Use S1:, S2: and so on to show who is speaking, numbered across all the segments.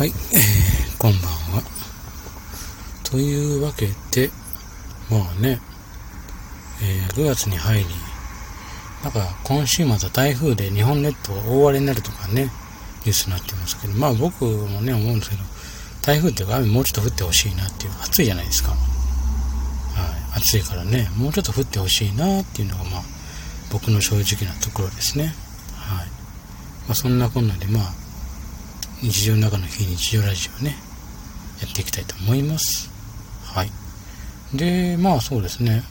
S1: はい、えー、こんばんは。というわけで、まあね、えー、9月に入り、なんか今週末は台風で日本列島が大荒れになるとかね、ニュースになってますけど、まあ僕もね、思うんですけど、台風っていうか雨もうちょっと降ってほしいなっていう、暑いじゃないですか。はい、暑いからね、もうちょっと降ってほしいなっていうのがまあ、僕の正直なところですね。はい。まあそんなこんなで、まあ、日常の中の非日常ラジオね、やっていきたいと思います。はい。で、まあそうですね、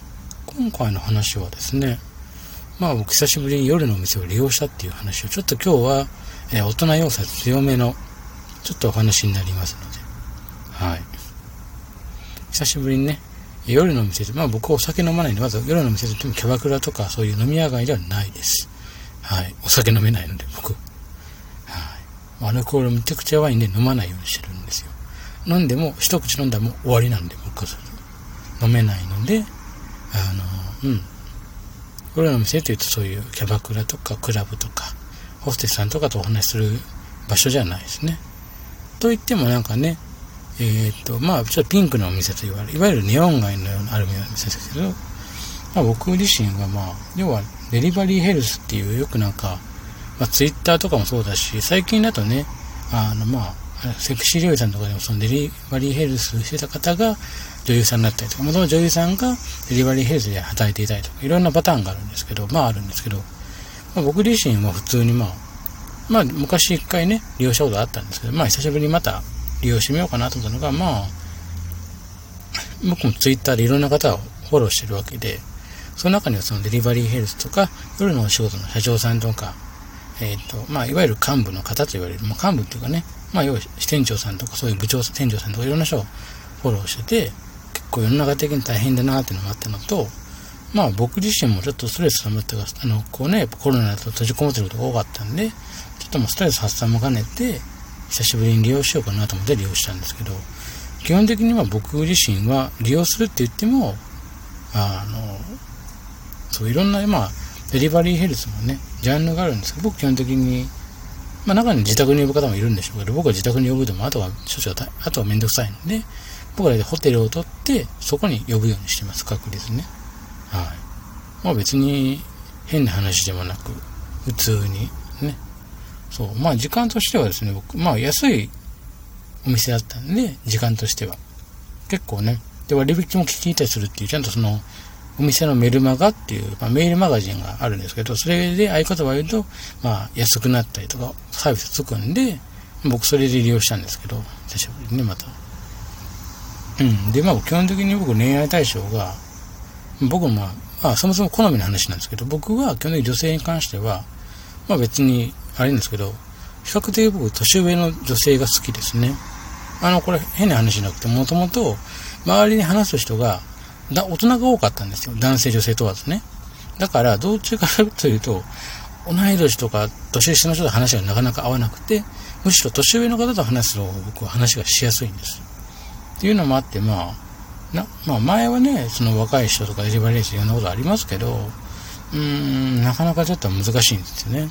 S1: 今回の話はですね、まあ僕久しぶりに夜のお店を利用したっていう話を、ちょっと今日は、えー、大人要素強めの、ちょっとお話になりますので、はい。久しぶりにね、夜のお店で、まあ僕はお酒飲まないんで、まず夜のお店で言ってもキャバクラとかそういう飲み屋街ではないです。はい。お酒飲めないので、僕。アルコールめちゃくちゃワインで飲まないようにしてるんですよ。飲んでも、一口飲んだらもう終わりなんで、僕は飲めないので、あの、うん。俺の店って言うとそういうキャバクラとかクラブとか、ホステスさんとかとお話しする場所じゃないですね。と言ってもなんかね、えっ、と、まあ、ちょっとピンクのお店と言われる、いわゆるネオン街のようなあるような店ですけど、まあ僕自身はまあ、要はデリバリーヘルスっていうよくなんか、まあ、ツイッターとかもそうだし、最近だとね、あの、まあ、セクシー女優さんとかでもそのデリバリーヘルスしてた方が女優さんになったりとか、もともと女優さんがデリバリーヘルスで働いていたりとか、いろんなパターンがあるんですけど、まああるんですけど、まあ、僕自身は普通にまあ、まあ昔一回ね、利用したことあったんですけど、まあ久しぶりにまた利用してみようかなと思ったのが、まあ、僕もツイッターでいろんな方をフォローしてるわけで、その中にはそのデリバリーヘルスとか、夜のお仕事の社長さんとか、えっ、ー、と、まあ、いわゆる幹部の方と言われる、まあ、幹部っていうかね、まあ、要は支店長さんとか、そういう部長、店長さんとかいろんな人をフォローしてて、結構世の中的に大変だなっていうのもあったのと、まあ、僕自身もちょっとストレス溜まってあの、こうね、コロナだと閉じこもってることが多かったんで、ちょっともうストレス発散も兼ねて、久しぶりに利用しようかなと思って利用したんですけど、基本的には僕自身は利用するって言っても、あの、そういろんな、まあ、デリバリーヘルスもね、ジャンルがあるんですけど、僕基本的に、まあ中に自宅に呼ぶ方もいるんでしょうけど、僕は自宅に呼ぶでも、あとは処置は、あとはめんどくさいので、僕はホテルを取って、そこに呼ぶようにしてます、確率ね。はい。まあ別に変な話でもなく、普通にね。そう。まあ時間としてはですね、僕、まあ安いお店だったんで、時間としては。結構ね。で、割引も聞いたりするっていう、ちゃんとその、お店のメルマガっていう、まあ、メールマガジンがあるんですけど、それで合言葉を言うと、まあ、安くなったりとか、サービスつくんで、僕それで利用したんですけど、久しぶりにね、また。うん。で、まあ、基本的に僕恋愛対象が、僕もまあ、まあ、そもそも好みの話なんですけど、僕は基本的に女性に関しては、まあ別に、あれなんですけど、比較的僕、年上の女性が好きですね。あの、これ変な話じゃなくて、もともと、周りに話す人が、だ大人が多かったんですよ。男性、女性問わずね。だから、どっちかというと、同い年とか年下の人と話がなかなか合わなくて、むしろ年上の方と話すと僕は話がしやすいんです。っていうのもあって、まあ、な、まあ前はね、その若い人とかデリバリースいろんなことありますけど、うーん、なかなかちょっと難しいんですよね。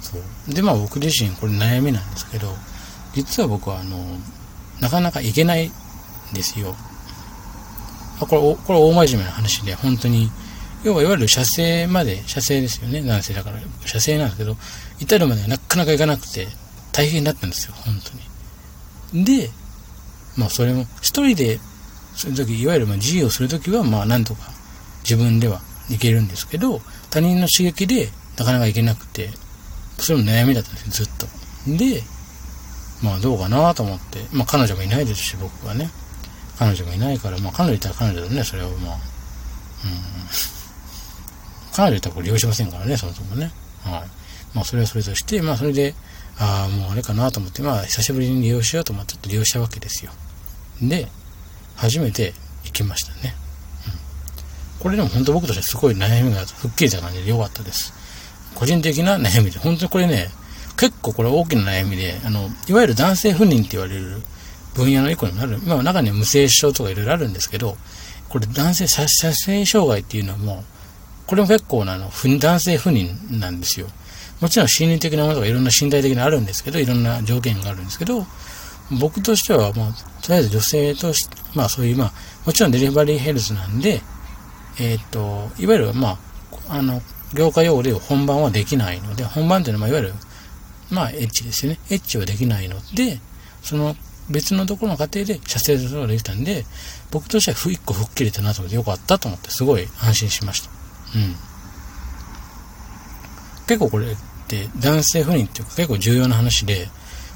S1: そう。で、まあ僕自身これ悩みなんですけど、実は僕はあの、なかなかいけないんですよ。あこれ、これ大真面目な話で、本当に、要はいわゆる射精まで、射精ですよね、男性だから。射精なんですけど、至るまでなかなかいかなくて、大変だったんですよ、本当に。で、まあそれも、一人で、そういう時、いわゆるまあ自由をするときは、まあなんとか自分ではいけるんですけど、他人の刺激でなかなかいけなくて、それも悩みだったんですよ、ずっと。で、まあどうかなと思って、まあ彼女もいないですし、僕はね。彼女がいないから、まあ彼女いたら彼女だね、それをまあ。うん。彼女いたらこれ利用しませんからね、そもそもね。はい。まあそれはそれとして、まあそれで、ああ、もうあれかなと思って、まあ久しぶりに利用しようと思って、ちょっと利用したわけですよ。で、初めて行きましたね。うん。これでも本当僕としてすごい悩みが吹っ切れた感じで良かったです。個人的な悩みで、本当にこれね、結構これ大きな悩みで、あの、いわゆる男性不妊って言われる分野の一個になる。まあ中には無精子症とかいろいろあるんですけど、これ男性射精障害っていうのも、これも結構なの、男性不妊なんですよ。もちろん心理的なものとかいろんな身体的なあるんですけど、いろんな条件があるんですけど、僕としては、まあ、とりあえず女性として、まあそういう、まあ、もちろんデリバリーヘルスなんで、えっ、と、いわゆる、まあ、あの、業界用語で本番はできないので、本番っていうのは、いわゆる、まあ、エッチですよね。エッチはできないので、その別のところの過程で射精することができたんで、僕としては一個吹っ切れたなと思ってよかったと思って、すごい安心しました。うん。結構これって男性不妊っていうか結構重要な話で、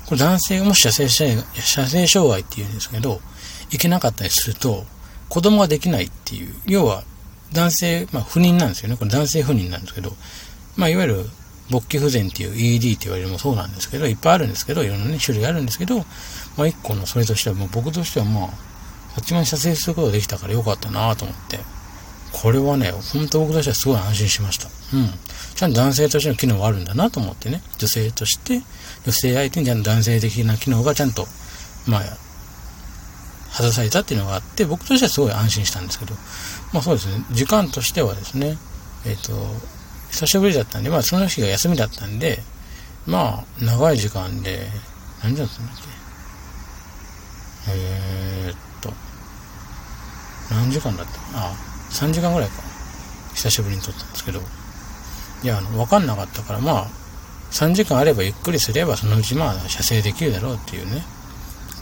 S1: これ男性もし射精、射精障害って言うんですけど、いけなかったりすると、子供ができないっていう、要は男性、まあ不妊なんですよね。これ男性不妊なんですけど、まあいわゆる勃起不全っていう ED って言われるもそうなんですけど、いっぱいあるんですけど、いろんなね、種類あるんですけど、まあ一個のそれとしては、もう僕としてはまあ、8万射精することができたからよかったなと思って、これはね、本当僕としてはすごい安心しました。うん。ちゃんと男性としての機能があるんだなと思ってね、女性として、女性相手にちゃんと男性的な機能がちゃんと、まあ、果たされたっていうのがあって、僕としてはすごい安心したんですけど、まあそうですね、時間としてはですね、えっ、ー、と、久しぶりだったんで、まあその日が休みだったんで、まあ長い時間で、何時だったんだっけえー、っと、何時間だった？あ、3時間ぐらいか。久しぶりに撮ったんですけど、いや、あの、わかんなかったから、まあ、3時間あればゆっくりすれば、そのうちまあ、射精できるだろうっていうね、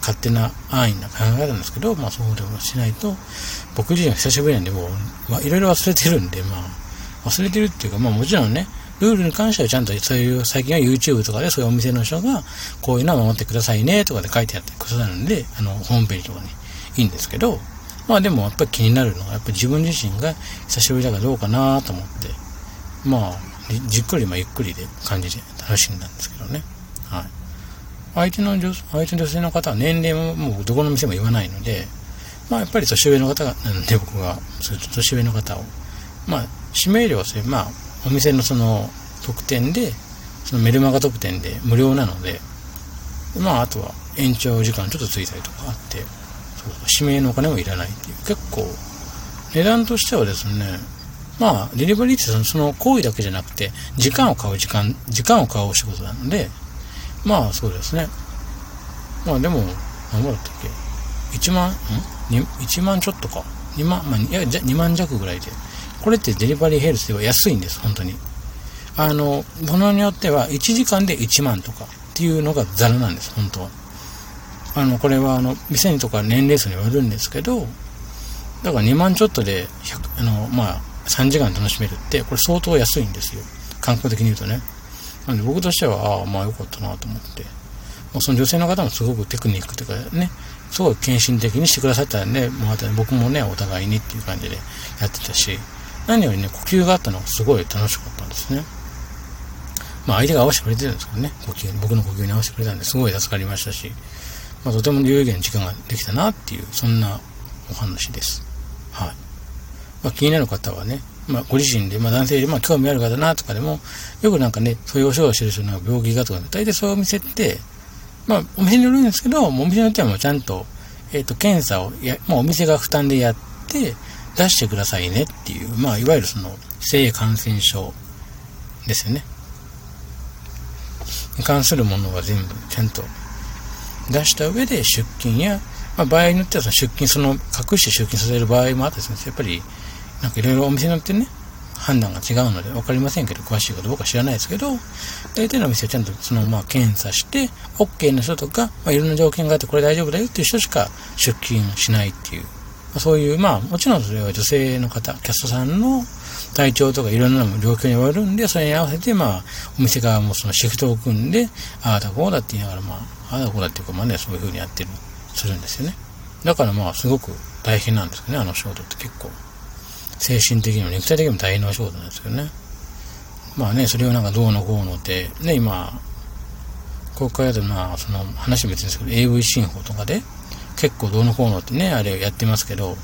S1: 勝手な安易な考えなんですけど、まあそうでもしないと、僕自身は久しぶりなんで、もう、まあ、いろいろ忘れてるんで、まあ、忘れてるっていうか、まあもちろんね、ルールに関してはちゃんとそういう、最近は YouTube とかでそういうお店の人が、こういうのは守ってくださいねとかで書いてあってくださるんで、あの、ホームページとかにいいんですけど、まあでもやっぱり気になるのは、やっぱり自分自身が久しぶりだからどうかなと思って、まあ、じっくりまあゆっくりで感じで楽しんだんですけどね。はい。相手の女、相手の女性の方は年齢ももうどこの店も言わないので、まあやっぱり年上の方が、なんで僕が、年上の方を、まあ指名料はそれ、まあ、お店のその特典で、そのメルマガ特典で無料なので、まあ、あとは延長時間ちょっとついたりとかあって、そう指名のお金もいらないっていう、結構、値段としてはですね、まあ、デリバリーってその行為だけじゃなくて、時間を買う時間、時間を買う仕事なので、まあそうですね。まあでも、何ぼだったっけ ?1 万、ん ?1 万ちょっとか。2万、まあ、いや、2万弱ぐらいでこれってデリバリーヘルスでは安いんです、本当に。あの、ものによっては1時間で1万とかっていうのがザラなんです、本当は。あの、これはあの、店にとか年齢層によるんですけど、だから2万ちょっとで100、あの、まあ、3時間楽しめるって、これ相当安いんですよ。感覚的に言うとね。なんで僕としては、ああ、まあよかったなと思って。まあ、その女性の方もすごくテクニックというかね、すごい献身的にしてくださったんで、また僕もね、お互いにっていう感じでやってたし、何よりね、呼吸があったのがすごい楽しかったんですね。まあ相手が合わせてくれてるんですけどね、呼吸、僕の呼吸に合わせてくれたんですごい助かりましたし、まあとても有意義な時間ができたなっていう、そんなお話です。はい。まあ気になる方はね、まあご自身で、まあ男性で、まあ興味ある方なとかでも、よくなんかね、そういうお仕事してる人の病気がとか、大体そういうお店って、まあお店によるんですけど、お店によってはもうちゃんと、えっ、ー、と、検査をや、まあお店が負担でやって、出してくださいねっていう、まあ、いわゆるその、性感染症ですよね。に関するものは全部ちゃんと出した上で出勤や、まあ、場合によってはその出勤、その隠して出勤させる場合もあってですね、やっぱり、なんかいろいろお店によってね、判断が違うので分かりませんけど、詳しいかどうか知らないですけど、大体のお店はちゃんとそのまあ検査して、OK の人とか、まあ、いろんな条件があってこれ大丈夫だよっていう人しか出勤しないっていうそういう、まあ、もちろんそれは女性の方、キャストさんの体調とかいろんな状況によるんで、それに合わせて、まあ、お店側もそのシフトを組んで、ああだこうだって言いながら、まあ、ああだこうだっていうか、まあね、そういうふうにやってる、するんですよね。だからまあ、すごく大変なんですよね、あの仕事って結構。精神的にも肉体的にも大変なお仕事なんですよね。まあね、それをなんかどうのこうのって、ね、今、公開だとまあ、その話も別ですけど、AV 進歩とかで、結構どうのこうのってね、あれやってますけど、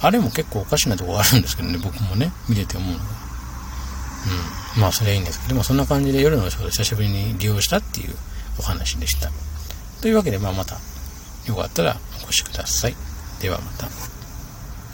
S1: あれも結構おかしなとこあるんですけどね、僕もね、見てて思うのが。うん。まあ、それはいいんですけど、もそんな感じで夜の仕事久しぶりに利用したっていうお話でした。というわけで、まあ、また、よかったらお越しください。ではまた。